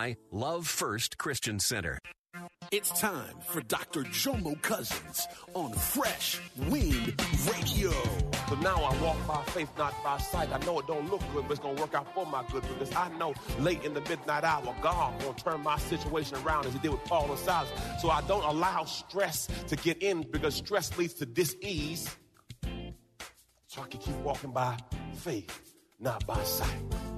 I love First Christian Center. It's time for Dr. Jomo Cousins on Fresh Wind Radio. So now I walk by faith, not by sight. I know it don't look good, but it's gonna work out for my good because I know late in the midnight hour, God gonna turn my situation around as He did with Paul and Silas. So I don't allow stress to get in because stress leads to dis-ease. So I can keep walking by faith, not by sight.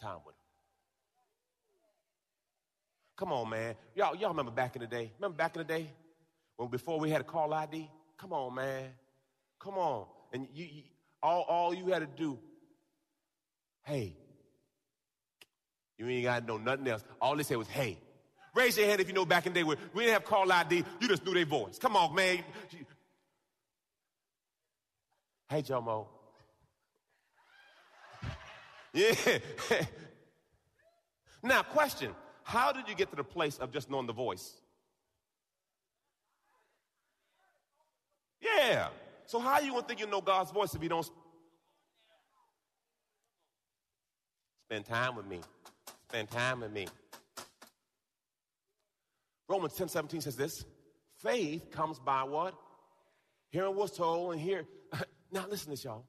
Time with him. Come on, man. Y'all, y'all remember back in the day? Remember back in the day when before we had a call ID? Come on, man. Come on. And you, you all, all you had to do, hey. You ain't got to know nothing else. All they said was, hey. Raise your hand if you know back in the day where we didn't have call ID, you just knew their voice. Come on, man. Hey, Jomo. Yeah. now, question How did you get to the place of just knowing the voice? Yeah. So, how you going to think you know God's voice if you don't spend time with me? Spend time with me. Romans 10 17 says this faith comes by what? Hearing what's told and hear. now, listen to this, y'all.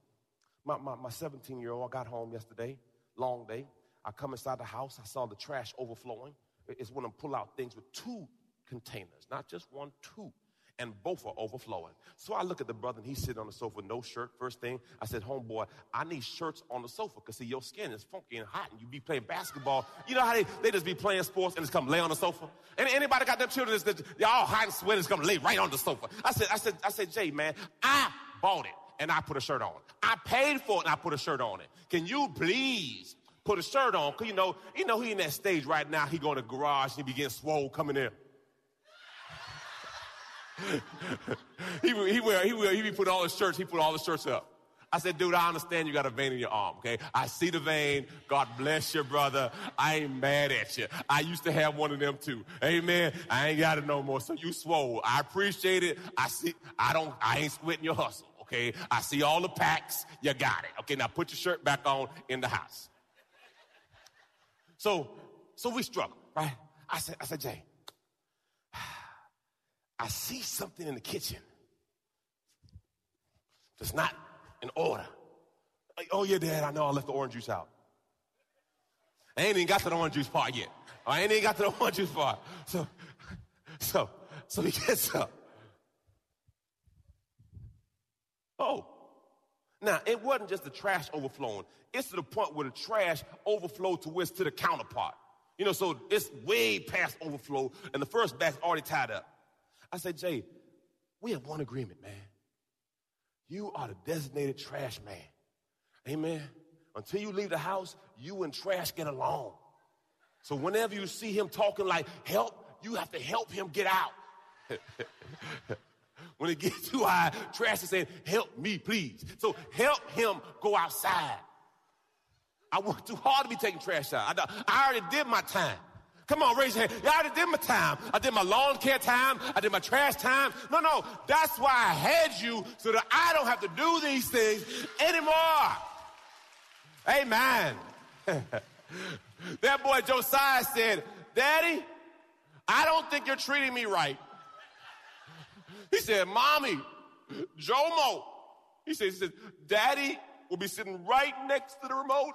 My, my, my 17 year old, got home yesterday, long day. I come inside the house, I saw the trash overflowing. It's when I pull out things with two containers, not just one, two. And both are overflowing. So I look at the brother and he's sitting on the sofa no shirt. First thing, I said, Homeboy, I need shirts on the sofa because see, your skin is funky and hot and you be playing basketball. You know how they, they just be playing sports and just come lay on the sofa? And anybody got them children that y'all hot and sweaty just come lay right on the sofa? I said, I said, I said, Jay, man, I bought it and I put a shirt on. I paid for it and I put a shirt on it. Can you please put a shirt on? Cause you know, you know he in that stage right now. He go in the garage and he begin swole coming in. he, he wear, he wear, he be put all his shirts, he put all the shirts up. I said, dude, I understand you got a vein in your arm, okay? I see the vein. God bless you, brother. I ain't mad at you. I used to have one of them too. Amen. I ain't got it no more. So you swole. I appreciate it. I see, I don't, I ain't sweating your hustle, okay? I see all the packs. You got it. Okay, now put your shirt back on in the house. So, so we struggle, right? I said, I said, Jay, I see something in the kitchen that's not in order. Like, oh, yeah, Dad, I know I left the orange juice out. I ain't even got to the orange juice part yet. I ain't even got to the orange juice part. So, so, so he gets up. Oh. Now, it wasn't just the trash overflowing. It's to the point where the trash overflowed to where it's to the counterpart. You know, so it's way past overflow, and the first batch already tied up. I said, Jay, we have one agreement, man. You are the designated trash man. Amen. Until you leave the house, you and trash get along. So whenever you see him talking like help, you have to help him get out. when it gets too high, trash is saying, help me, please. So help him go outside. I worked too hard to be taking trash out. I, I already did my time. Come on, raise your hand. I already did my time. I did my lawn care time. I did my trash time. No, no, that's why I had you so that I don't have to do these things anymore. Amen. that boy Josiah said, Daddy, I don't think you're treating me right. He said, Mommy, Jomo. He said, he said, Daddy will be sitting right next to the remote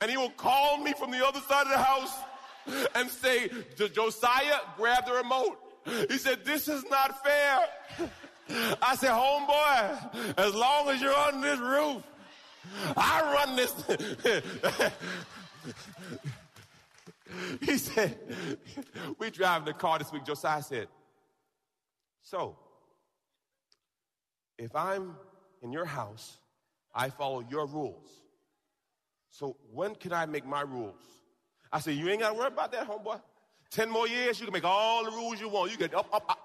and he will call me from the other side of the house and say, Josiah, grab the remote. He said, This is not fair. I said, Homeboy, as long as you're on this roof, I run this. he said, We drive in the car this week. Josiah said, So, if I'm in your house, I follow your rules. So when can I make my rules? I said, you ain't got to worry about that, homeboy. Ten more years, you can make all the rules you want. You get up, up, up,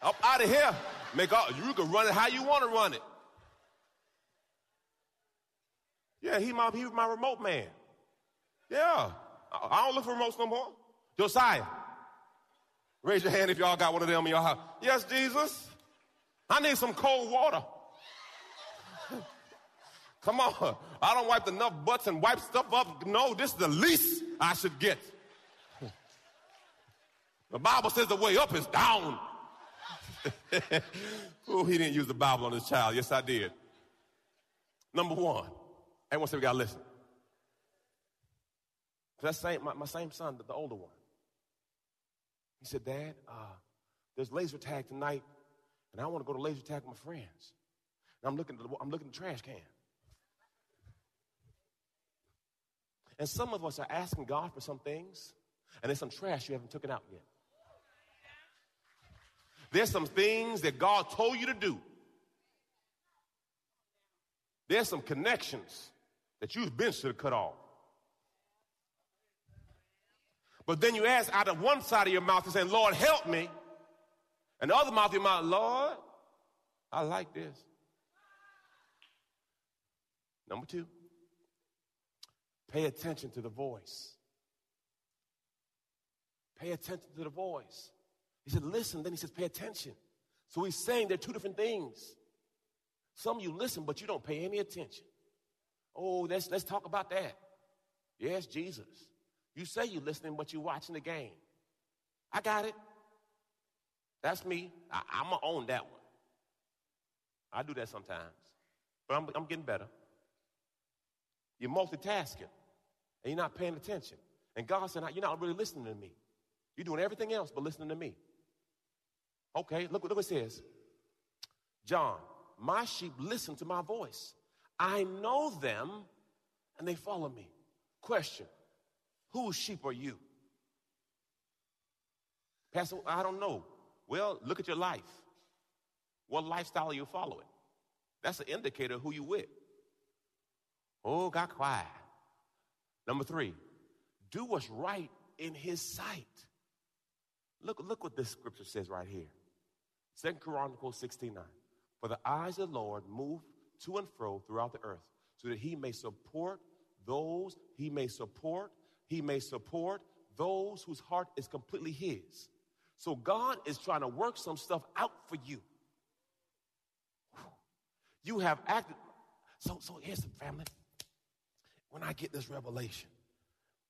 up out of here. Make all, you can run it how you want to run it. Yeah, he my, he my remote man. Yeah. I don't look for remotes no more. Josiah, raise your hand if y'all got one of them in your house. Yes, Jesus. I need some cold water. Come on. I don't wipe enough butts and wipe stuff up. No, this is the least I should get. The Bible says the way up is down. oh, he didn't use the Bible on his child. Yes, I did. Number one. Everyone say we gotta listen. That's same, my, my same son, the, the, older one. He said, Dad, uh, there's laser tag tonight, and I want to go to laser tag with my friends. And I'm looking, the, I'm looking at the trash can. And some of us are asking God for some things, and there's some trash you haven't taken out yet. There's some things that God told you to do. There's some connections that you've been should have cut off. But then you ask out of one side of your mouth and saying, Lord, help me. And the other mouth of your mouth, Lord, I like this. Number two, Pay attention to the voice. Pay attention to the voice. He said, listen. Then he says, pay attention. So he's saying they're two different things. Some of you listen, but you don't pay any attention. Oh, let's, let's talk about that. Yes, Jesus. You say you're listening, but you're watching the game. I got it. That's me. I, am going to own that one. I do that sometimes, but I'm, I'm getting better. You're multitasking and you're not paying attention. And God said, You're not really listening to me. You're doing everything else but listening to me. Okay, look, look what it says. John, my sheep listen to my voice. I know them and they follow me. Question Whose sheep are you? Pastor, I don't know. Well, look at your life. What lifestyle are you following? That's an indicator who you with. Oh, got quiet. Number three, do what's right in his sight. Look, look what this scripture says right here. Second Chronicles 69. For the eyes of the Lord move to and fro throughout the earth, so that he may support those he may support, he may support those whose heart is completely his. So God is trying to work some stuff out for you. You have acted. So, so here's the family when I get this revelation,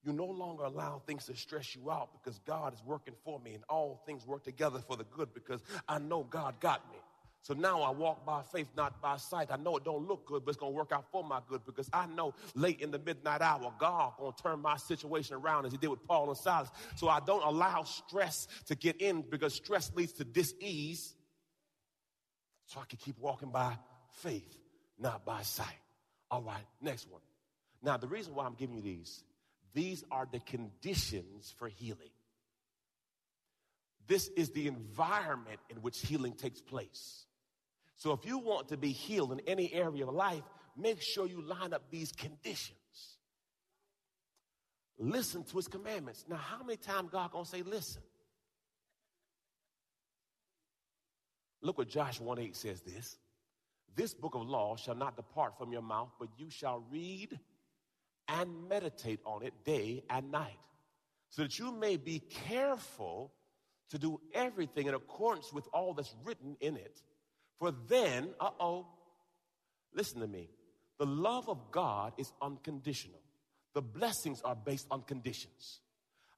you no longer allow things to stress you out because God is working for me and all things work together for the good because I know God got me. So now I walk by faith, not by sight. I know it don't look good, but it's gonna work out for my good because I know late in the midnight hour, God gonna turn my situation around as He did with Paul and Silas. So I don't allow stress to get in because stress leads to dis-ease. So I can keep walking by faith, not by sight. All right, next one. Now, the reason why I'm giving you these, these are the conditions for healing. This is the environment in which healing takes place. So, if you want to be healed in any area of life, make sure you line up these conditions. Listen to his commandments. Now, how many times God gonna say, listen? Look what Joshua 1 8 says this. This book of law shall not depart from your mouth, but you shall read and meditate on it day and night, so that you may be careful to do everything in accordance with all that's written in it. For then, uh oh, listen to me. The love of God is unconditional. The blessings are based on conditions.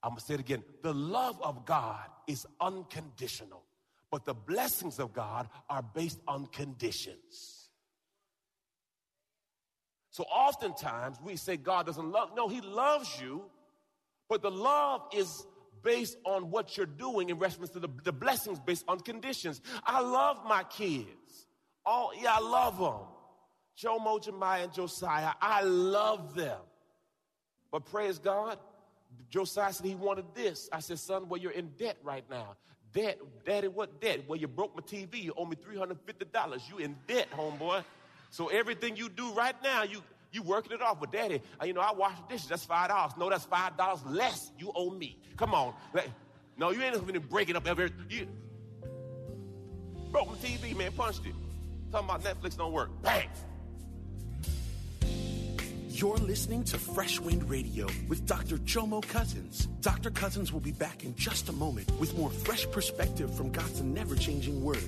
I'm gonna say it again. The love of God is unconditional, but the blessings of God are based on conditions. So oftentimes we say God doesn't love. No, He loves you, But the love is based on what you're doing in reference to the, the blessings based on conditions. I love my kids. Oh, yeah, I love them. Jomo, Jemiah, and Josiah, I love them. But praise God, Josiah said he wanted this. I said, son, well, you're in debt right now. Debt, daddy, what debt? Well, you broke my TV. You owe me $350. You in debt, homeboy. So everything you do right now, you you working it off. But daddy, uh, you know, I wash the dishes. That's five dollars. No, that's five dollars less you owe me. Come on. No, you ain't going to break it up every. You broke my TV, man. Punched it. Talking about Netflix don't work. Bang. You're listening to Fresh Wind Radio with Dr. Jomo Cousins. Dr. Cousins will be back in just a moment with more fresh perspective from God's never changing word.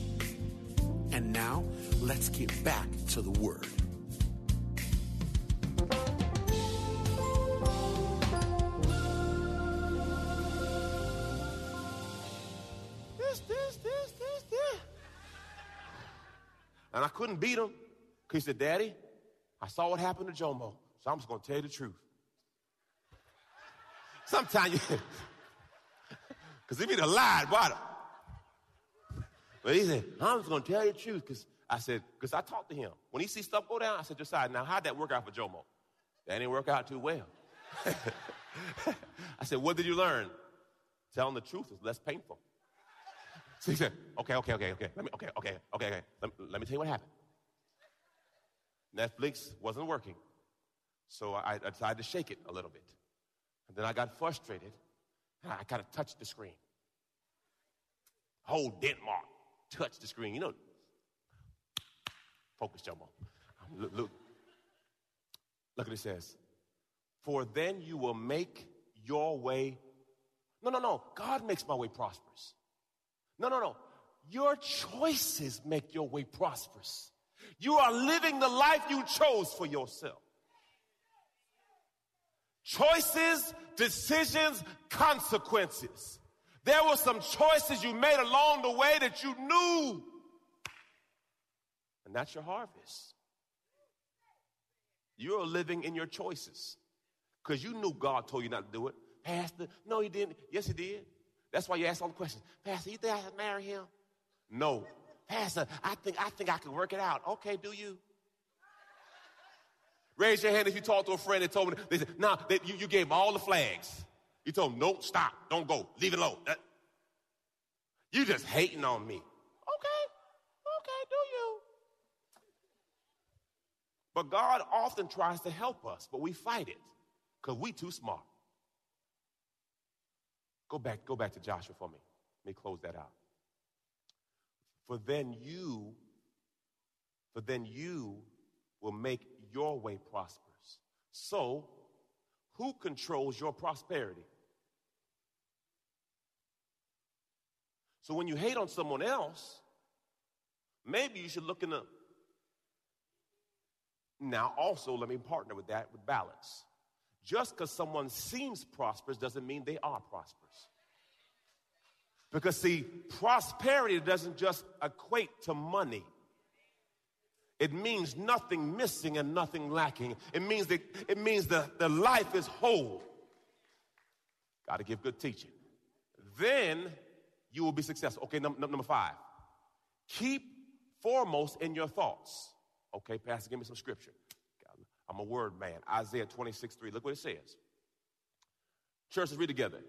And now, let's get back to the Word. This, this, this, this, this. And I couldn't beat him because he said, Daddy, I saw what happened to Jomo, so I'm just going to tell you the truth. Sometimes you, because if he'd have lied, what? But he said, I'm just going to tell you the truth because I said, because I talked to him. When he sees stuff go down, I said, Josiah, now how'd that work out for Jomo? That didn't work out too well. I said, what did you learn? Telling the truth is less painful. So he said, okay, okay, okay, okay. Let me, okay, okay, okay, okay. Let, let me tell you what happened. Netflix wasn't working. So I, I decided to shake it a little bit. And then I got frustrated. And I kind of touched the screen. Whole dent mark. Touch the screen. You know, focus, Jomo. Um, look, look, look what it says. For then you will make your way. No, no, no. God makes my way prosperous. No, no, no. Your choices make your way prosperous. You are living the life you chose for yourself. Choices, decisions, consequences. There were some choices you made along the way that you knew. And that's your harvest. You're living in your choices because you knew God told you not to do it. Pastor, no, he didn't. Yes, he did. That's why you asked all the questions. Pastor, you think I should marry him? No. Pastor, I think I think I can work it out. Okay, do you? Raise your hand if you talked to a friend and told me they said, nah, you, you gave all the flags. You told them, no, stop, don't go, leave it alone. That, you just hating on me. Okay, okay, do you? But God often tries to help us, but we fight it because we too smart. Go back, go back to Joshua for me. Let me close that out. For then you, for then you will make your way prosperous. So, who controls your prosperity? So when you hate on someone else, maybe you should look in the. Now, also, let me partner with that with balance. Just because someone seems prosperous doesn't mean they are prosperous. Because, see, prosperity doesn't just equate to money. It means nothing missing and nothing lacking. It means that it means the, the life is whole. Got to give good teaching. Then you will be successful. Okay, num- number five. Keep foremost in your thoughts. Okay, Pastor, give me some scripture. I'm a word man. Isaiah 26, 3. Look what it says. Church, let's read together.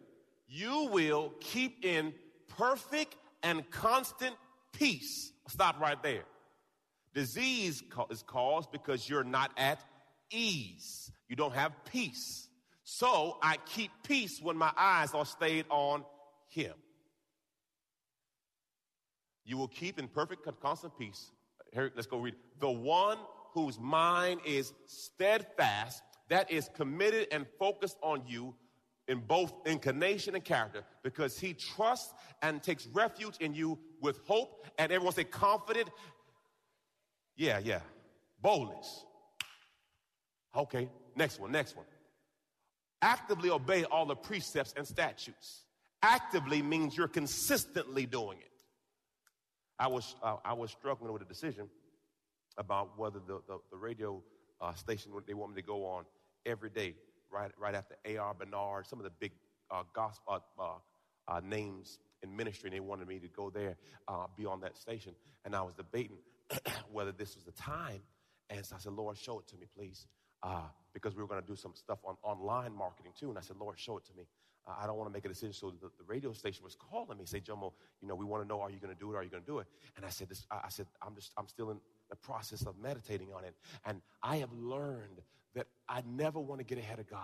You will keep in perfect and constant peace. Stop right there. Disease is caused because you're not at ease. You don't have peace. So I keep peace when my eyes are stayed on Him. You will keep in perfect constant peace. Here, let's go read. The one whose mind is steadfast, that is committed and focused on you in both inclination and character, because he trusts and takes refuge in you with hope, and everyone say confident. Yeah, yeah. Boldness. Okay, next one, next one. Actively obey all the precepts and statutes. Actively means you're consistently doing it. I was, uh, I was struggling with a decision about whether the, the, the radio uh, station they want me to go on every day, right, right after A.R. Bernard, some of the big uh, gospel uh, uh, names in ministry, and they wanted me to go there, uh, be on that station. And I was debating whether this was the time. And so I said, Lord, show it to me, please. because we were going to do some stuff on online marketing too. And I said, Lord, show it to me. I don't want to make a decision. So the, the, radio station was calling me, say, Jomo, you know, we want to know, are you going to do it? Are you going to do it? And I said, this, I said, I'm just, I'm still in the process of meditating on it. And I have learned that I never want to get ahead of God.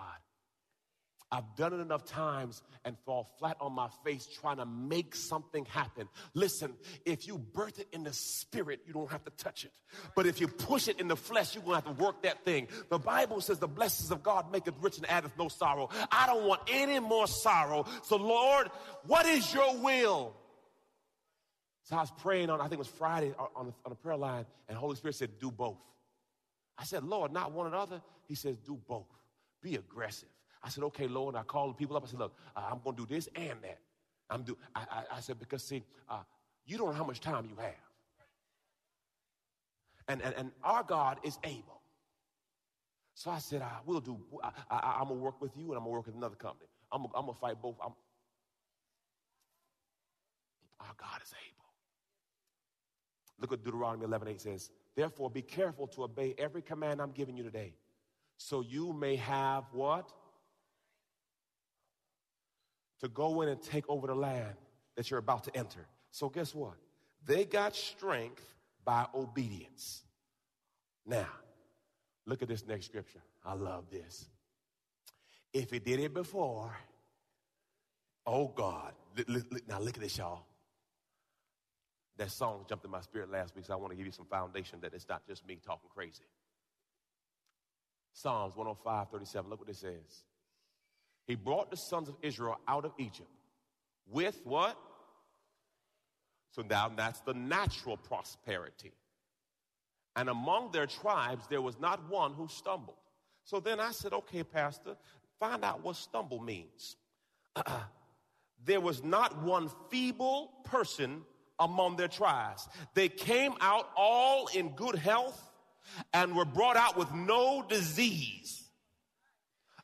I've done it enough times and fall flat on my face trying to make something happen. Listen, if you birth it in the spirit, you don't have to touch it. But if you push it in the flesh, you're going to have to work that thing. The Bible says the blessings of God maketh rich and addeth no sorrow. I don't want any more sorrow. So Lord, what is your will? So I was praying on, I think it was Friday on the, on the prayer line, and Holy Spirit said, do both. I said, Lord, not one or the other. He says, do both. Be aggressive. I said, okay, Lord. I called the people up. I said, look, uh, I'm going to do this and that. I'm do. I, I, I said, because see, uh, you don't know how much time you have. And, and, and our God is able. So I said, I will do. I, I, am going to work with you and I'm going to work with another company. I'm, I'm going to fight both. I'm, our God is able. Look what Deuteronomy 11 8 says. Therefore, be careful to obey every command I'm giving you today, so you may have what? To go in and take over the land that you're about to enter. So, guess what? They got strength by obedience. Now, look at this next scripture. I love this. If he did it before, oh God. Now, look at this, y'all. That song jumped in my spirit last week, so I want to give you some foundation that it's not just me talking crazy. Psalms 105 37. Look what it says. He brought the sons of Israel out of Egypt with what? So now that's the natural prosperity. And among their tribes, there was not one who stumbled. So then I said, okay, Pastor, find out what stumble means. there was not one feeble person among their tribes. They came out all in good health and were brought out with no disease.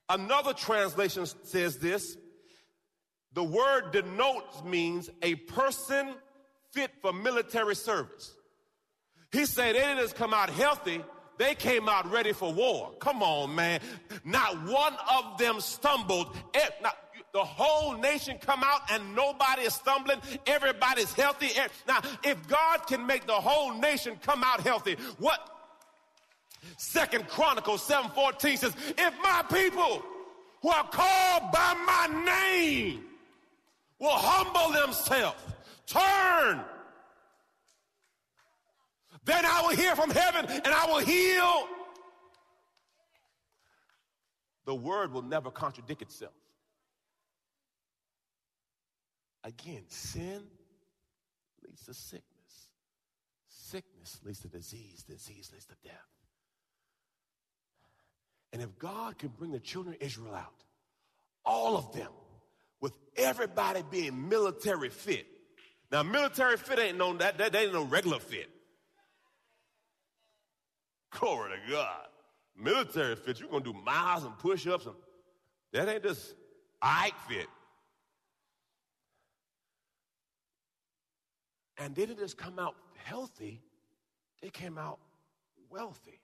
Another translation says this the word denotes means a person fit for military service. He said they didn't come out healthy, they came out ready for war. Come on, man. Not one of them stumbled. Eh, Not, the whole nation come out and nobody is stumbling. Everybody's healthy. Eh, now, if God can make the whole nation come out healthy, what Second Chronicles 7:14 says, if my people who are called by my name will humble themselves, turn, then I will hear from heaven and I will heal. The word will never contradict itself. Again, sin leads to sickness. Sickness leads to disease. Disease leads to death. And if God can bring the children of Israel out, all of them, with everybody being military fit. Now, military fit ain't no that, that, ain't no regular fit. Glory to God. Military fit, you're gonna do miles and push-ups and that ain't just I fit. And they didn't just come out healthy, they came out wealthy.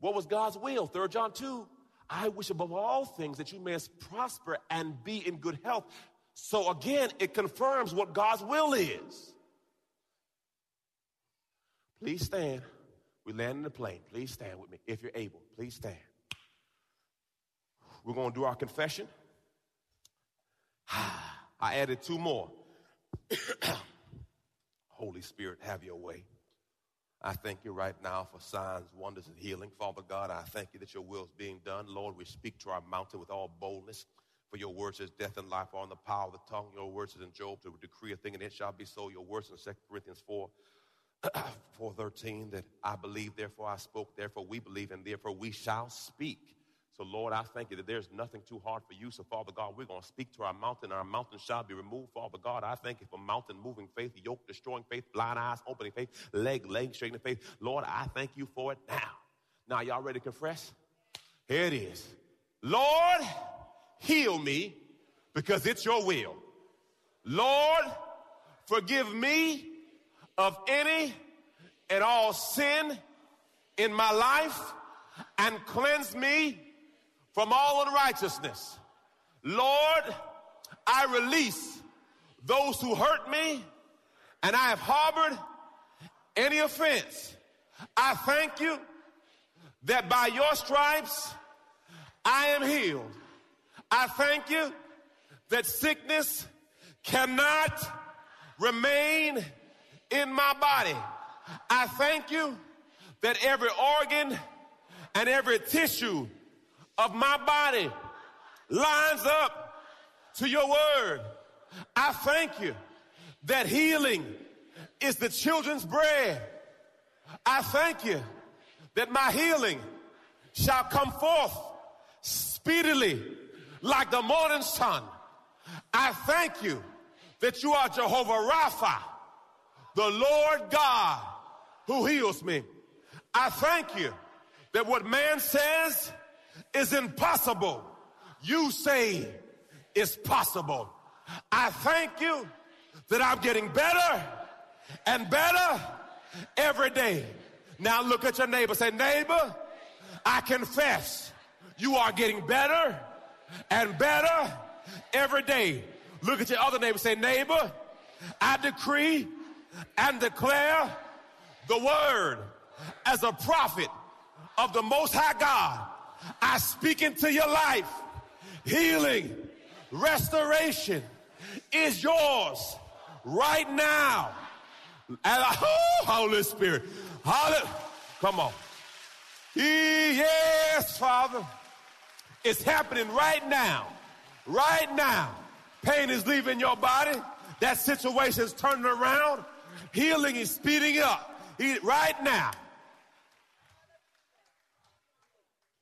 What was God's will? 3 John 2. I wish above all things that you may prosper and be in good health. So again, it confirms what God's will is. Please stand. We land in the plane. Please stand with me if you're able. Please stand. We're going to do our confession. I added two more. Holy Spirit, have your way. I thank you right now for signs, wonders, and healing. Father God, I thank you that your will is being done. Lord, we speak to our mountain with all boldness. For your words says death and life are on the power of the tongue. Your words says in Job to decree a thing and it shall be so. Your words in 2 Corinthians 4, 4.13 that I believe, therefore I spoke, therefore we believe, and therefore we shall speak. So, Lord, I thank you that there's nothing too hard for you. So, Father God, we're going to speak to our mountain. Our mountain shall be removed. Father God, I thank you for mountain moving faith, yoke destroying faith, blind eyes opening faith, leg, leg straightening faith. Lord, I thank you for it now. Now, y'all ready to confess? Here it is. Lord, heal me because it's your will. Lord, forgive me of any and all sin in my life and cleanse me from all unrighteousness. Lord, I release those who hurt me and I have harbored any offense. I thank you that by your stripes I am healed. I thank you that sickness cannot remain in my body. I thank you that every organ and every tissue of my body lines up to your word. I thank you that healing is the children's bread. I thank you that my healing shall come forth speedily like the morning sun. I thank you that you are Jehovah Rapha, the Lord God who heals me. I thank you that what man says is impossible, you say is possible. I thank you that I'm getting better and better every day. Now look at your neighbor. Say, neighbor, I confess you are getting better and better every day. Look at your other neighbor. Say, neighbor, I decree and declare the word as a prophet of the Most High God I speak into your life. Healing, restoration is yours right now. And oh, Holy Spirit. Holy, come on. Yes, Father. It's happening right now. Right now. Pain is leaving your body. That situation is turning around. Healing is speeding up. Right now.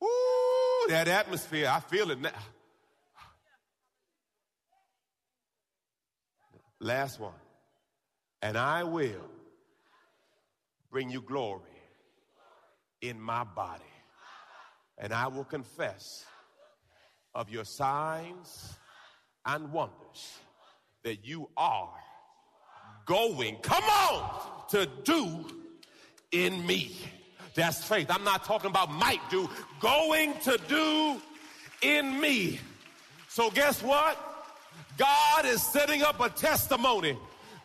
Ooh, that atmosphere, I feel it now. Last one. And I will bring you glory in my body. And I will confess of your signs and wonders that you are going, come on, to do in me. That's faith. I'm not talking about might do, going to do in me. So guess what? God is setting up a testimony.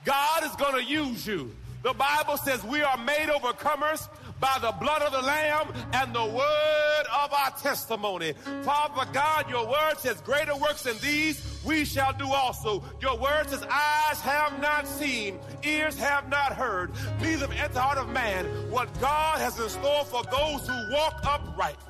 God is going to use you. The Bible says we are made overcomers by the blood of the Lamb and the word of our testimony. Father God, your word says, Greater works than these we shall do also. Your word says, Eyes have not seen, ears have not heard, neither enter the heart of man what God has in store for those who walk uprightly.